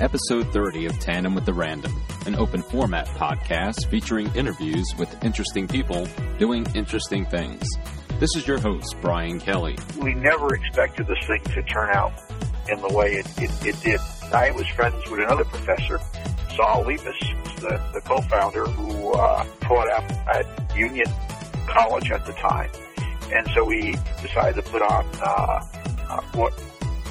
episode 30 of Tandem with the Random, an open format podcast featuring interviews with interesting people doing interesting things. This is your host, Brian Kelly. We never expected this thing to turn out in the way it, it, it did. I was friends with another professor, Sol Libes, the, the co-founder who uh, taught at Union College at the time. And so we decided to put on uh, uh, what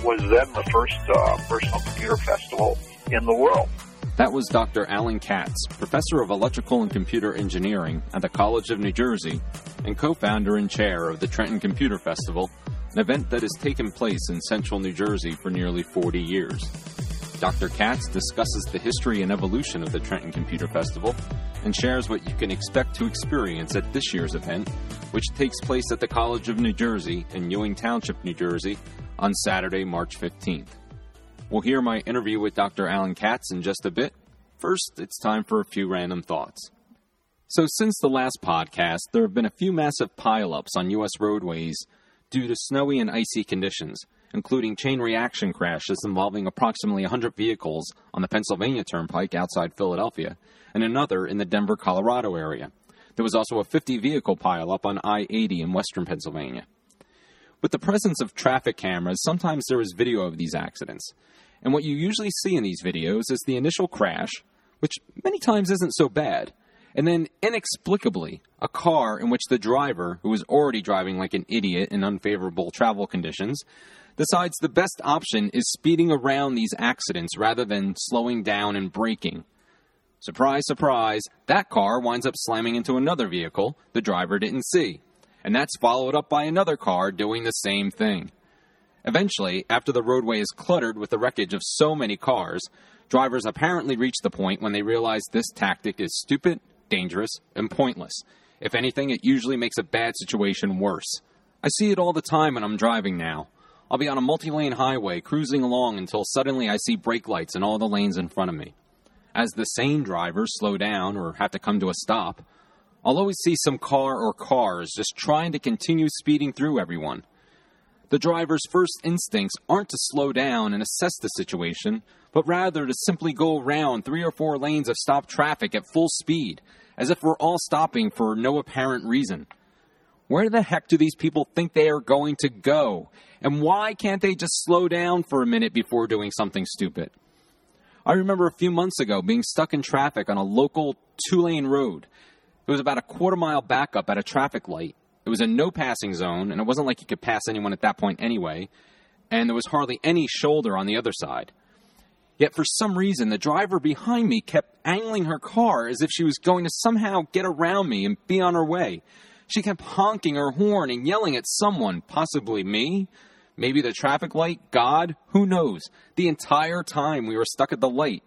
was then the first uh, personal computer festival in the world. That was Dr. Alan Katz, professor of electrical and computer engineering at the College of New Jersey and co founder and chair of the Trenton Computer Festival, an event that has taken place in central New Jersey for nearly 40 years. Dr. Katz discusses the history and evolution of the Trenton Computer Festival and shares what you can expect to experience at this year's event, which takes place at the College of New Jersey in Ewing Township, New Jersey, on Saturday, March 15th. We'll hear my interview with Dr. Alan Katz in just a bit. First, it's time for a few random thoughts. So, since the last podcast, there have been a few massive pileups on U.S. roadways due to snowy and icy conditions, including chain reaction crashes involving approximately 100 vehicles on the Pennsylvania Turnpike outside Philadelphia, and another in the Denver, Colorado area. There was also a 50 vehicle pileup on I 80 in western Pennsylvania. With the presence of traffic cameras, sometimes there is video of these accidents. And what you usually see in these videos is the initial crash, which many times isn't so bad, and then inexplicably, a car in which the driver, who is already driving like an idiot in unfavorable travel conditions, decides the best option is speeding around these accidents rather than slowing down and braking. Surprise, surprise, that car winds up slamming into another vehicle the driver didn't see and that's followed up by another car doing the same thing. Eventually, after the roadway is cluttered with the wreckage of so many cars, drivers apparently reach the point when they realize this tactic is stupid, dangerous, and pointless. If anything, it usually makes a bad situation worse. I see it all the time when I'm driving now. I'll be on a multi lane highway cruising along until suddenly I see brake lights in all the lanes in front of me. As the sane drivers slow down or have to come to a stop, I'll always see some car or cars just trying to continue speeding through everyone. The driver's first instincts aren't to slow down and assess the situation, but rather to simply go around three or four lanes of stopped traffic at full speed, as if we're all stopping for no apparent reason. Where the heck do these people think they are going to go? And why can't they just slow down for a minute before doing something stupid? I remember a few months ago being stuck in traffic on a local two lane road it was about a quarter mile back up at a traffic light. It was a no passing zone, and it wasn't like you could pass anyone at that point anyway, and there was hardly any shoulder on the other side. Yet for some reason, the driver behind me kept angling her car as if she was going to somehow get around me and be on her way. She kept honking her horn and yelling at someone, possibly me, maybe the traffic light, God, who knows, the entire time we were stuck at the light.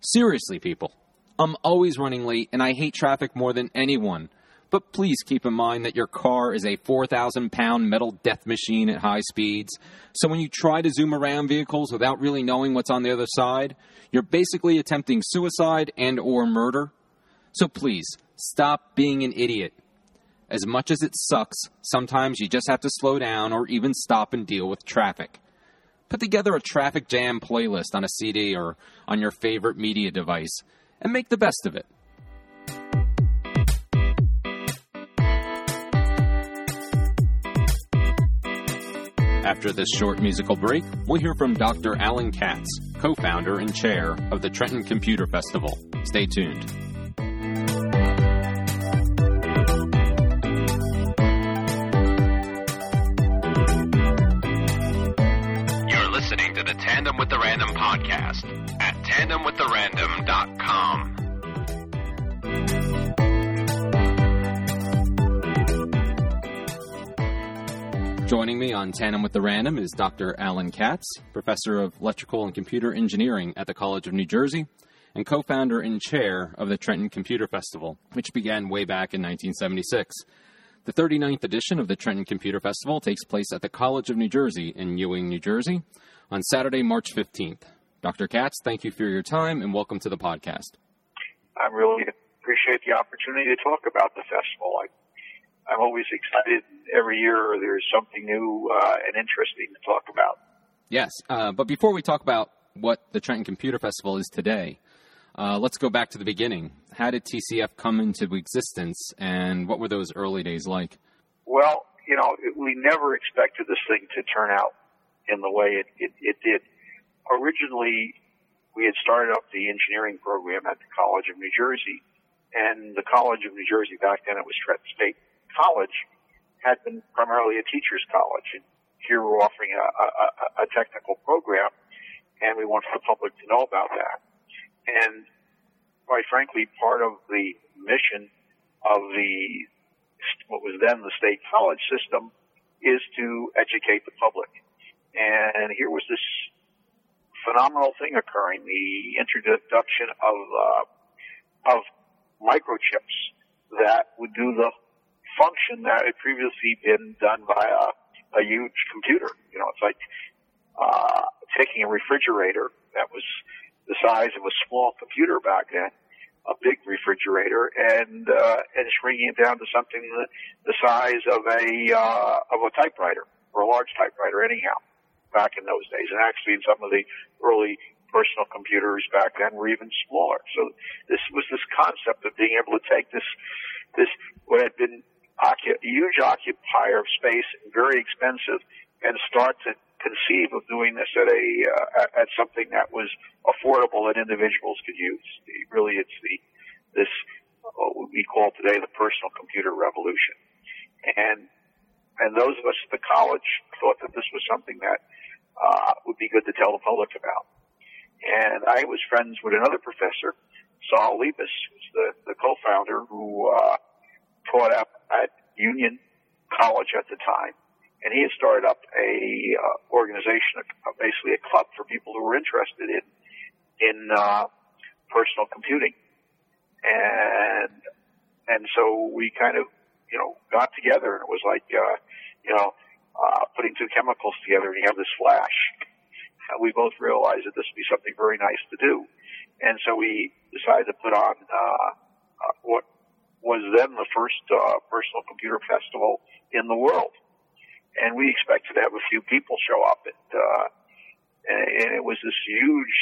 Seriously, people, I'm always running late and I hate traffic more than anyone. But please keep in mind that your car is a 4,000 pound metal death machine at high speeds. So when you try to zoom around vehicles without really knowing what's on the other side, you're basically attempting suicide and or murder. So please, stop being an idiot. As much as it sucks, sometimes you just have to slow down or even stop and deal with traffic. Put together a traffic jam playlist on a CD or on your favorite media device and make the best of it. After this short musical break, we'll hear from Dr. Alan Katz, co founder and chair of the Trenton Computer Festival. Stay tuned. You're listening to the Tandem with the Random podcast at tandemwiththerandom.com. Joining me on Tandem with the Random is Dr. Alan Katz, professor of electrical and computer engineering at the College of New Jersey and co founder and chair of the Trenton Computer Festival, which began way back in 1976. The 39th edition of the Trenton Computer Festival takes place at the College of New Jersey in Ewing, New Jersey on Saturday, March 15th. Dr. Katz, thank you for your time and welcome to the podcast. I really appreciate the opportunity to talk about the festival. I I'm always excited every year. There's something new uh, and interesting to talk about. Yes, uh, but before we talk about what the Trenton Computer Festival is today. Uh, let's go back to the beginning. How did TCF come into existence, and what were those early days like? Well, you know, we never expected this thing to turn out in the way it, it, it did. Originally, we had started up the engineering program at the College of New Jersey, and the College of New Jersey back then it was Trenton State College had been primarily a teacher's college, and here we're offering a, a, a technical program, and we want the public to know about that. And quite frankly, part of the mission of the what was then the state college system is to educate the public. And here was this phenomenal thing occurring: the introduction of uh, of microchips that would do the function that had previously been done by a, a huge computer. You know, it's like uh, taking a refrigerator that was the size of a small computer back then, a big refrigerator, and uh, and shrinking it down to something the, the size of a uh, of a typewriter or a large typewriter. Anyhow, back in those days, and actually in some of the early personal computers back then were even smaller. So this was this concept of being able to take this this what had been huge occupier of space, very expensive, and start to conceive of doing this at a uh, at something that was affordable that individuals could use. Really, it's the this what we call today the personal computer revolution, and and those of us at the college thought that this was something that uh, would be good to tell the public about. And I was friends with another professor, Sol Libes, who's the, the co-founder who uh, taught up at Union College at the time, and he had started up a uh, organization, a, basically a club for people who were interested in in uh, personal computing, and and so we kind of you know got together, and it was like uh, you know uh, putting two chemicals together, and you have this flash. We both realized that this would be something very nice to do, and so we decided to put on uh, uh, what was then the first uh, personal computer festival in the world, and we expected to have a few people show up, and uh, and it was this huge,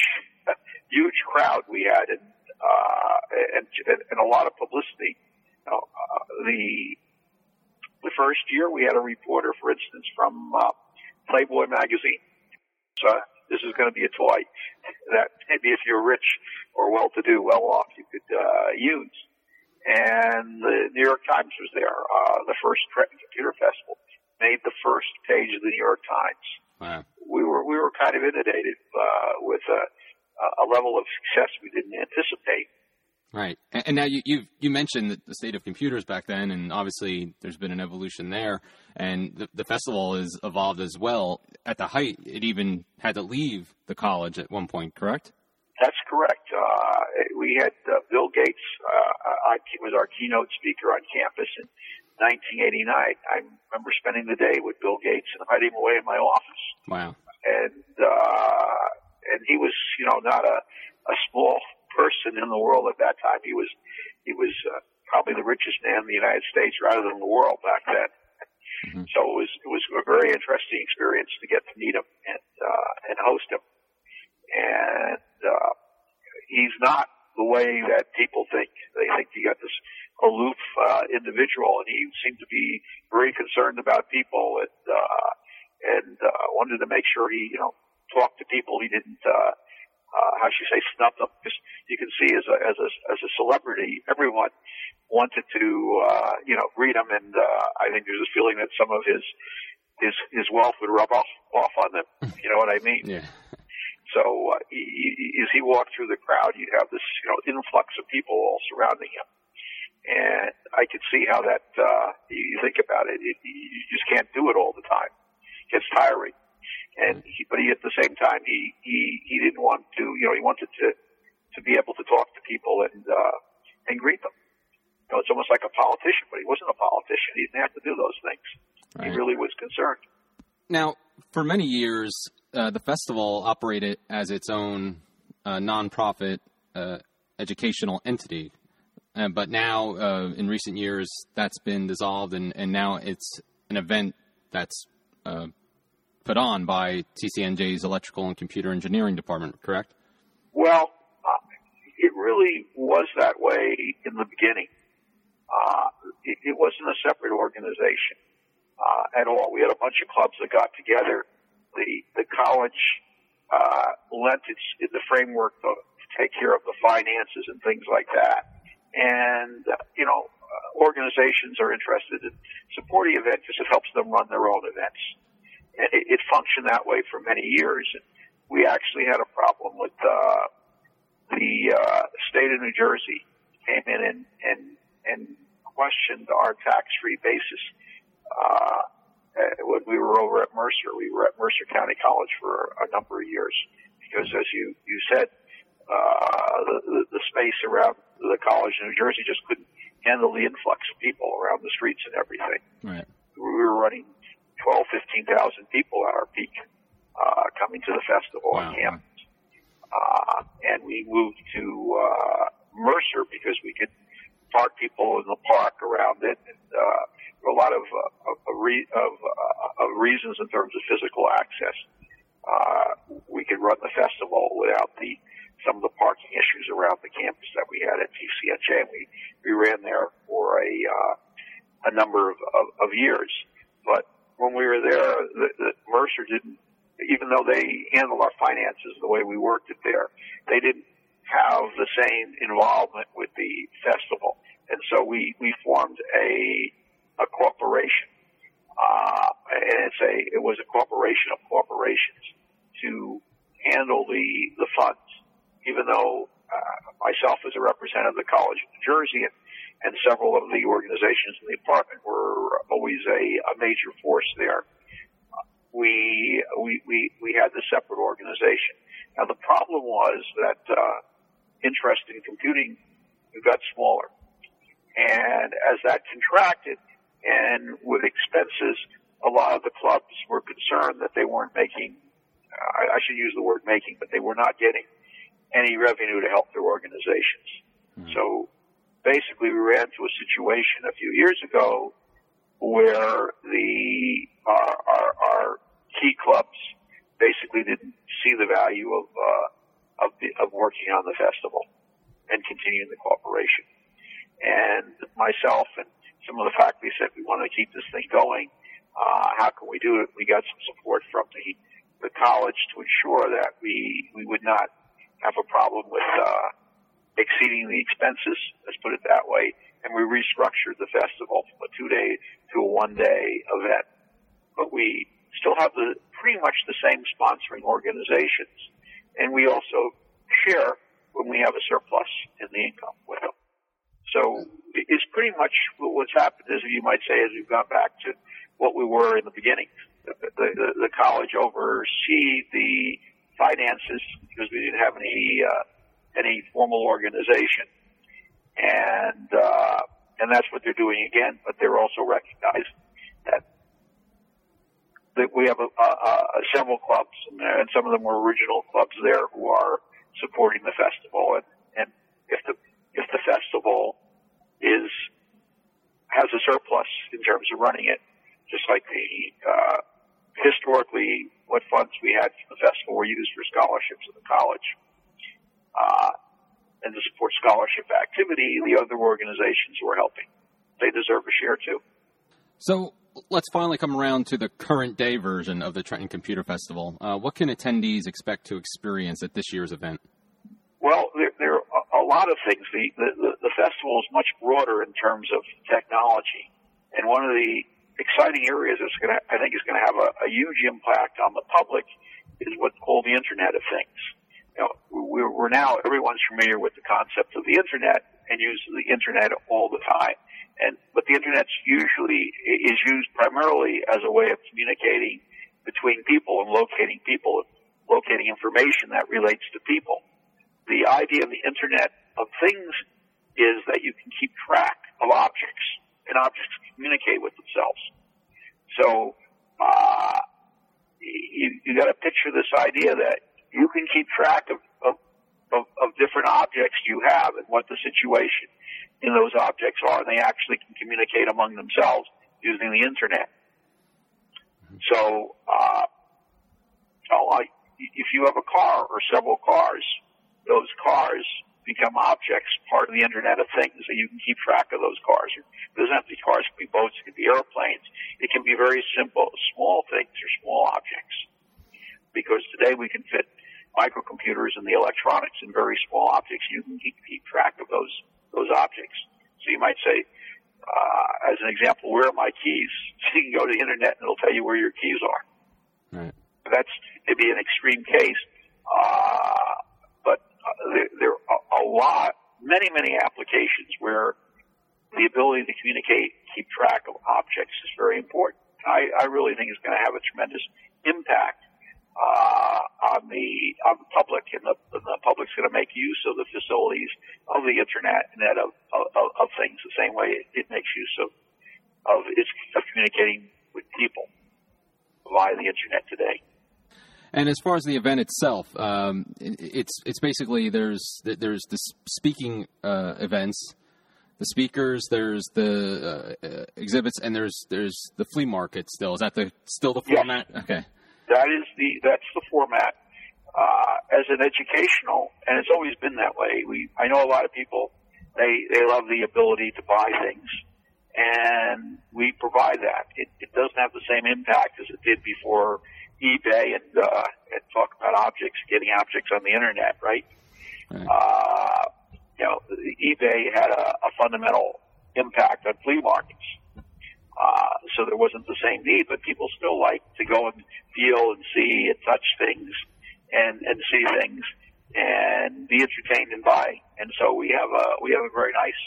huge crowd we had, and uh, and, and a lot of publicity. You know, uh, the the first year we had a reporter, for instance, from uh, Playboy magazine. So this is going to be a toy that maybe if you're rich or well-to-do, well-off, you could uh, use and the New York Times was there. Uh, the first computer festival made the first page of the New York Times. Wow. We were we were kind of inundated uh, with a, a level of success we didn't anticipate. Right, and now you you you mentioned the state of computers back then, and obviously there's been an evolution there, and the, the festival has evolved as well. At the height, it even had to leave the college at one point, correct? That's correct. Uh, we had uh, Bill Gates uh, I, was our keynote speaker on campus in 1989. I remember spending the day with Bill Gates and hiding away in my office. Wow. And uh, and he was, you know, not a a small person in the world at that time. He was he was uh, probably the richest man in the United States, rather than the world back then. Mm-hmm. So it was it was a very interesting experience to get to meet him and uh, and host him. And uh, he's not the way that people think. They think he got this aloof uh, individual, and he seemed to be very concerned about people and uh, and uh, wanted to make sure he, you know, talked to people. He didn't, uh, uh, how should you say, snub them. Because you can see as a as a as a celebrity, everyone wanted to, uh, you know, greet him, and uh, I think there's a feeling that some of his his his wealth would rub off off on them. You know what I mean? Yeah. So he, he walked through the crowd, you'd have this you know influx of people all surrounding him, and I could see how that. Uh, you think about it, it, you just can't do it all the time. It gets tiring, and he, but he at the same time he he he didn't want to you know he wanted to to be able to talk to people and uh, and greet them. You know, it's almost like a politician, but he wasn't a politician. He didn't have to do those things. Right. He really was concerned. Now, for many years, uh, the festival operated as its own uh, nonprofit uh, educational entity. Uh, but now, uh, in recent years, that's been dissolved, and, and now it's an event that's put on by TCNJ's Electrical and Computer Engineering Department, correct? Well, uh, it really was that way in the beginning. Uh, it, it, wasn't a separate organization uh, at all. We had a bunch of clubs that got together. The the college uh, lent its the framework to, to take care of the finances and things like that. And uh, you know, uh, organizations are interested in supporting events because it helps them run their own events. And it, it functioned that way for many years. And we actually had a problem with uh, the uh, state of New Jersey came in and and and questioned our tax-free basis. Uh, when we were over at Mercer, we were at Mercer County College for a number of years because, as you you said, uh, the, the, the space around the college in New Jersey just couldn't handle the influx of people around the streets and everything. Right. We were running 12, 15,000 people at our peak uh, coming to the festival wow. on campus. Uh, and we moved to uh, Mercer because we could park people in the park around it. And, uh, a lot of, uh, of, of, uh, of reasons in terms of physical access. Uh, we could run the festival without the some of the parking issues around the campus that we had at. And we we ran there for a uh, a number of, of, of years, but when we were there, the, the Mercer didn't, even though they handled our finances the way we worked it there, they didn't have the same involvement with the festival. And so we, we formed a, a corporation. Uh, and it's a, it was a corporation of corporations to handle the, the funds. Even though, uh, myself as a representative of the College of New Jersey and, and several of the organizations in the department were always a, a major force there. We, we, we, we had the separate organization. Now the problem was that, uh, interest in computing got smaller. And as that contracted and with expenses, a lot of the clubs were concerned that they weren't making, I, I should use the word making, but they were not getting any revenue to help their organizations. Mm. So basically we ran into a situation a few years ago where the, our, our, our key clubs basically didn't see the value of, uh, of, the, of working on the festival and continuing the cooperation. And myself and some of the faculty said we want to keep this thing going. Uh, how can we do it? We got some support from the, the college to ensure that we, we would not have a problem with, uh, exceeding the expenses, let's put it that way. And we restructured the festival from a two day to a one day event. But we still have the, pretty much the same sponsoring organizations and we also share when we have a surplus in the income with them. So it's pretty much what's happened is, you might say, as we've gone back to what we were in the beginning. The, the, the college oversee the finances because we didn't have any uh, any formal organization, and uh, and that's what they're doing again. But they're also recognizing that that we have a, a, a several clubs, and, some of them were original clubs there who are supporting the festival. And, and if the if the festival is has a surplus in terms of running it, just like the uh, historically what funds we had from the festival were used for scholarships at the college. Uh, and to support scholarship activity, the other organizations who are helping, they deserve a share too. So let's finally come around to the current day version of the Trenton Computer Festival. Uh, what can attendees expect to experience at this year's event? Well, there, there lot of things. The, the, the festival is much broader in terms of technology. And one of the exciting areas that's going to, I think is going to have a, a huge impact on the public is what's called the Internet of Things. You know, we're, we're now, everyone's familiar with the concept of the Internet and use the Internet all the time. And but the internet's usually is used primarily as a way of communicating between people and locating people locating information that relates to people. The idea of the Internet of Things is that you can keep track of objects and objects communicate with themselves. So uh, you, you got to picture this idea that you can keep track of, of, of, of different objects you have and what the situation in those objects are, and they actually can communicate among themselves using the internet. So uh, Oh, I, if you have a car or several cars, those cars become objects, part of the Internet of Things, that you can keep track of those cars. It doesn't have to be cars, can be boats, it can be airplanes. It can be very simple, small things or small objects. Because today we can fit microcomputers and the electronics in very small objects. You can keep, keep track of those those objects. So you might say, uh, as an example, where are my keys? So you can go to the internet and it'll tell you where your keys are. Right. That's maybe an extreme case, uh, many, many applications where the ability to communicate, keep track of objects is very important. I, I really think it's going to have a tremendous impact uh, on the on the public, and the, the public's going to make use of the facilities of the internet and of, of, of things the same way it, it makes use of of its of communicating with people via the internet today. And as far as the event itself, um, it's it's basically there's there's the speaking uh, events, the speakers, there's the uh, exhibits, and there's there's the flea market. Still, is that the still the format? Yes. Okay. That is the that's the format. Uh, as an educational, and it's always been that way. We I know a lot of people they they love the ability to buy things, and we provide that. It, it doesn't have the same impact as it did before eBay and uh, and talk about objects, getting objects on the internet, right? right. Uh, you know, eBay had a, a fundamental impact on flea markets. Uh, so there wasn't the same need, but people still like to go and feel and see and touch things and, and see things and be entertained and buy. And so we have a, we have a very nice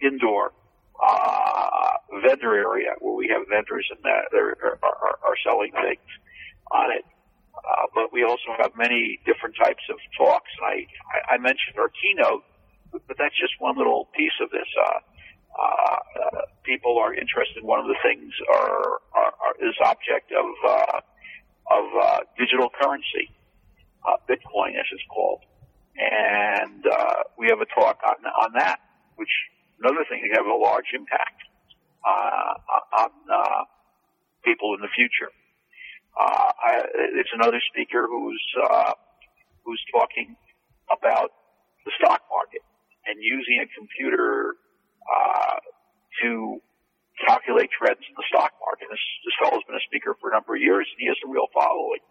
indoor, uh, vendor area where we have vendors and that are, are, are selling things on it. Uh, but we also have many different types of talks. I, I mentioned our keynote, but that's just one little piece of this. Uh, uh, people are interested. One of the things are, are, are is object of uh, of uh, digital currency, uh, Bitcoin as it's called, and uh, we have a talk on on that, which another thing that have a large impact uh, on people in the future. Uh, I, it's another speaker who's uh, who's talking about the stock market and using a computer uh, to calculate trends in the stock market. This, this fellow's been a speaker for a number of years, and he has a real following.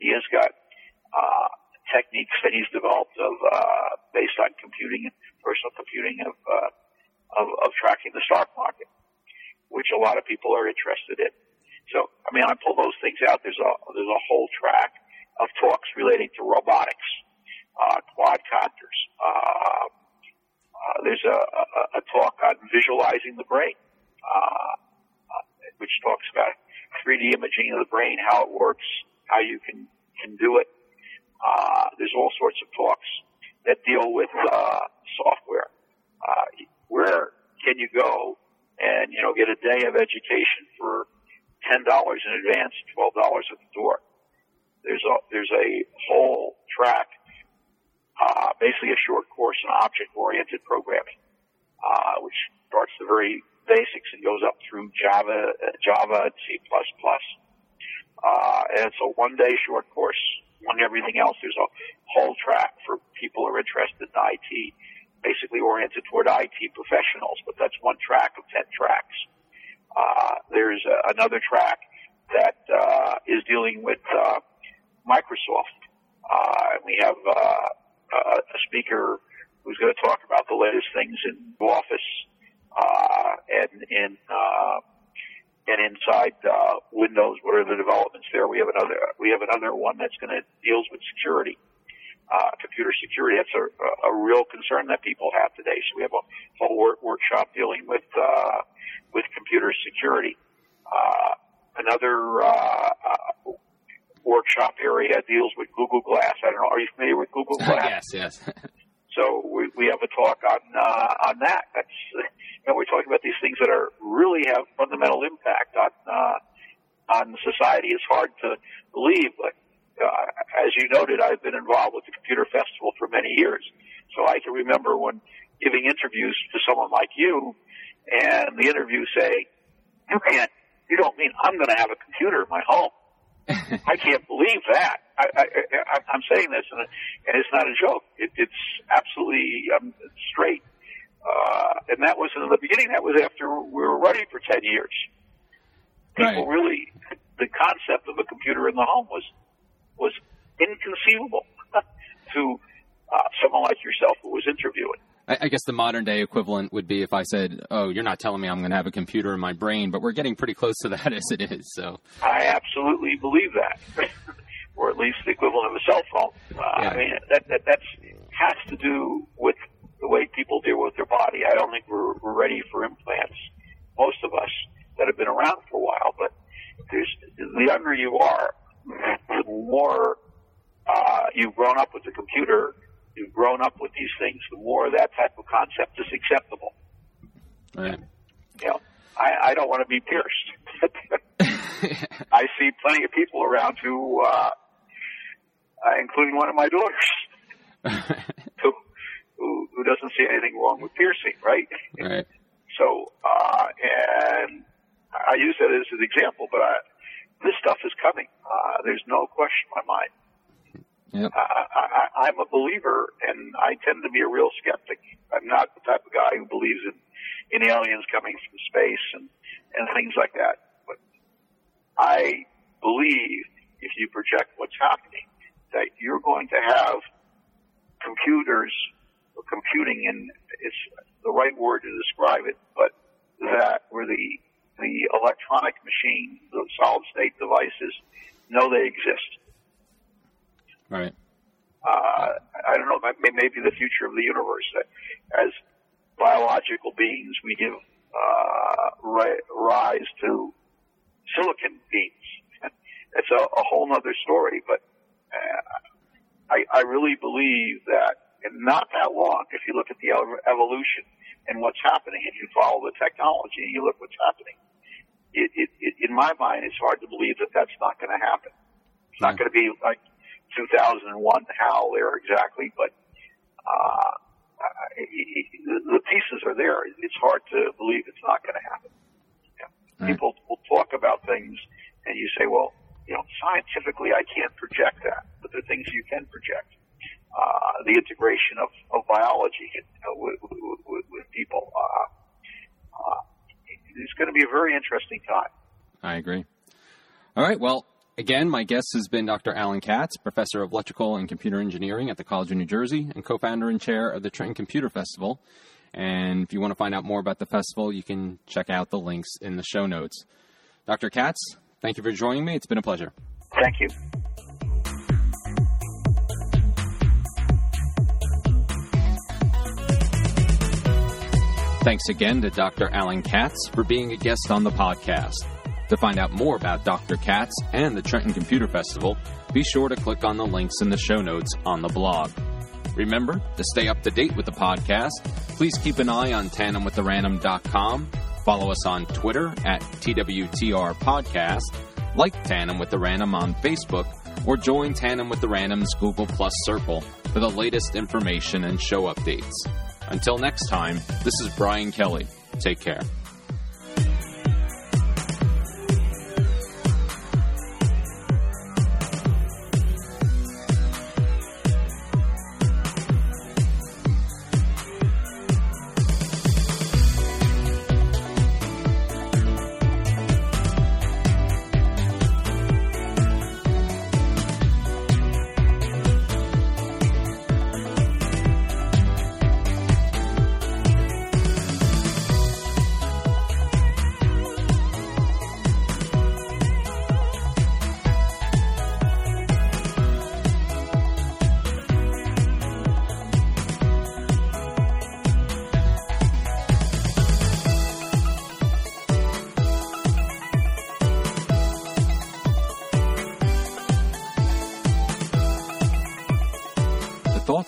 He has got uh, techniques that he's developed of uh, based on computing, and personal computing of, uh, of of tracking the stock market, which a lot of people are interested in. So, I mean, I pull those things out. There's a there's a whole track of talks relating to robotics, uh, quadcopters, uh, uh, there's a, a, a, talk on visualizing the brain, uh, uh, which talks about 3D imaging of the brain, how it works, how you can can do it. Uh, there's all sorts of talks that deal with uh, software. Uh, where can you go and you know get a day of education for ten dollars in advance, twelve dollars at the door? There's a there's a whole track uh, basically a short course in object-oriented programming, uh, which starts the very basics and goes up through Java, Java C++. Uh, and it's a one-day short course. Among everything else, there's a whole track for people who are interested in IT, basically oriented toward IT professionals, but that's one track of 10 tracks. Uh, there's another track that uh, is dealing with uh, Microsoft. Uh, we have uh, uh, a speaker who's going to talk about the latest things in Office uh, and in uh, and inside uh, Windows. What are the developments there? We have another we have another one that's going to deals with security. Uh, computer security. That's a, a, real concern that people have today. So we have a whole work, workshop dealing with uh, with computer security. Uh, another uh, uh, workshop area deals with Google Glass. I don't know. Are you familiar with Google Glass? yes, yes. so we, we have a talk on uh, on that. That's you know, we're talking about these things that are really have fundamental impact on uh, on society. It's hard to believe, but as you noted, I've been involved with the Computer Festival for many years, so I can remember when giving interviews to someone like you, and the interview say, "You can't. You don't mean I'm going to have a computer in my home." I can't believe that. I, I, I, I'm saying this, and, and it's not a joke. It, it's absolutely um, straight. Uh, and that was in the beginning. That was after we were running for ten years. People Right. really, the concept of a computer in the home was inconceivable to uh, someone like yourself who was interviewing. I, I guess the modern day equivalent would be if I said, "Oh, you're not telling me I'm going to have a computer in my brain," but we're getting pretty close to that as it is. So, I absolutely believe that, or at least the equivalent of a cell phone. Uh, Yeah. I mean, that, that that's has to do with the way people deal with their body. I don't think we're, we're ready for implants. Most of us that have been around for a while, but there's the younger you are, the more uh, you've grown up with the computer, you've grown up with these things, the more that type of concept is acceptable. right. You know, I, I don't want to be pierced. I see plenty of people around who, uh, uh, including one of my daughters, who, who who doesn't see anything wrong with piercing, right? right. So, uh, and I use that as an example, but I, this stuff is coming. Uh, there's no question in my mind. Yep. I, I, I'm a believer, and I tend to be a real skeptic. I'm not the type of guy who believes in, in aliens coming from space and, and things like that. But I believe if you project what's happening, that you're going to have computers or computing, and it's the right word to describe it, but that where the the electronic machine, the solid state devices, know they exist. Right. Uh, I don't know, maybe the future of the universe. As biological beings, we give uh, rise to silicon beings. It's a, a whole other story, but uh, I, I really believe that in not that long, if you look at the ev- evolution and what's happening, if you follow the technology and you look what's happening, it, it, it, in my mind, it's hard to believe that that's not going to happen. It's not going to be like 2001 HAL there exactly, but uh, I- I- the pieces are there. It's hard to believe it's not going to happen. Yeah. Right. People will talk about things, and you say, "Well, you know, scientifically, I can't project that," but there are things you can project. Uh, the integration of, of biology uh, with, with, with, with people. Uh, uh, it's going to be a very interesting time. I agree. All right. Well, again, my guest has been Dr. Alan Katz, professor of electrical and computer engineering at the College of New Jersey and co-founder and chair of the Trenton Computer Festival. And if you want to find out more about the festival, you can check out the links in the show notes. Dr. Katz, thank you for joining me. It's been a pleasure. Thank you. Thanks again to Dr. Alan Katz for being a guest on the podcast. To find out more about Dr. Katz and the Trenton Computer Festival, be sure to click on the links in the show notes on the blog. Remember, to stay up to date with the podcast, please keep an eye on tandemwiththerandom.com, follow us on Twitter at TWTR Podcast, like Tandem with the Random on Facebook, or join Tandem with the Random's Google Plus Circle for the latest information and show updates. Until next time, this is Brian Kelly. Take care.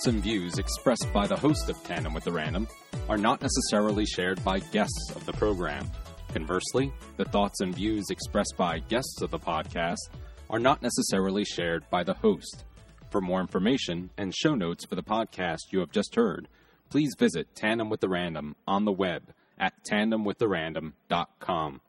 Thoughts and views expressed by the host of Tandem with the Random are not necessarily shared by guests of the program. Conversely, the thoughts and views expressed by guests of the podcast are not necessarily shared by the host. For more information and show notes for the podcast you have just heard, please visit Tandem with the Random on the web at tandemwiththerandom.com.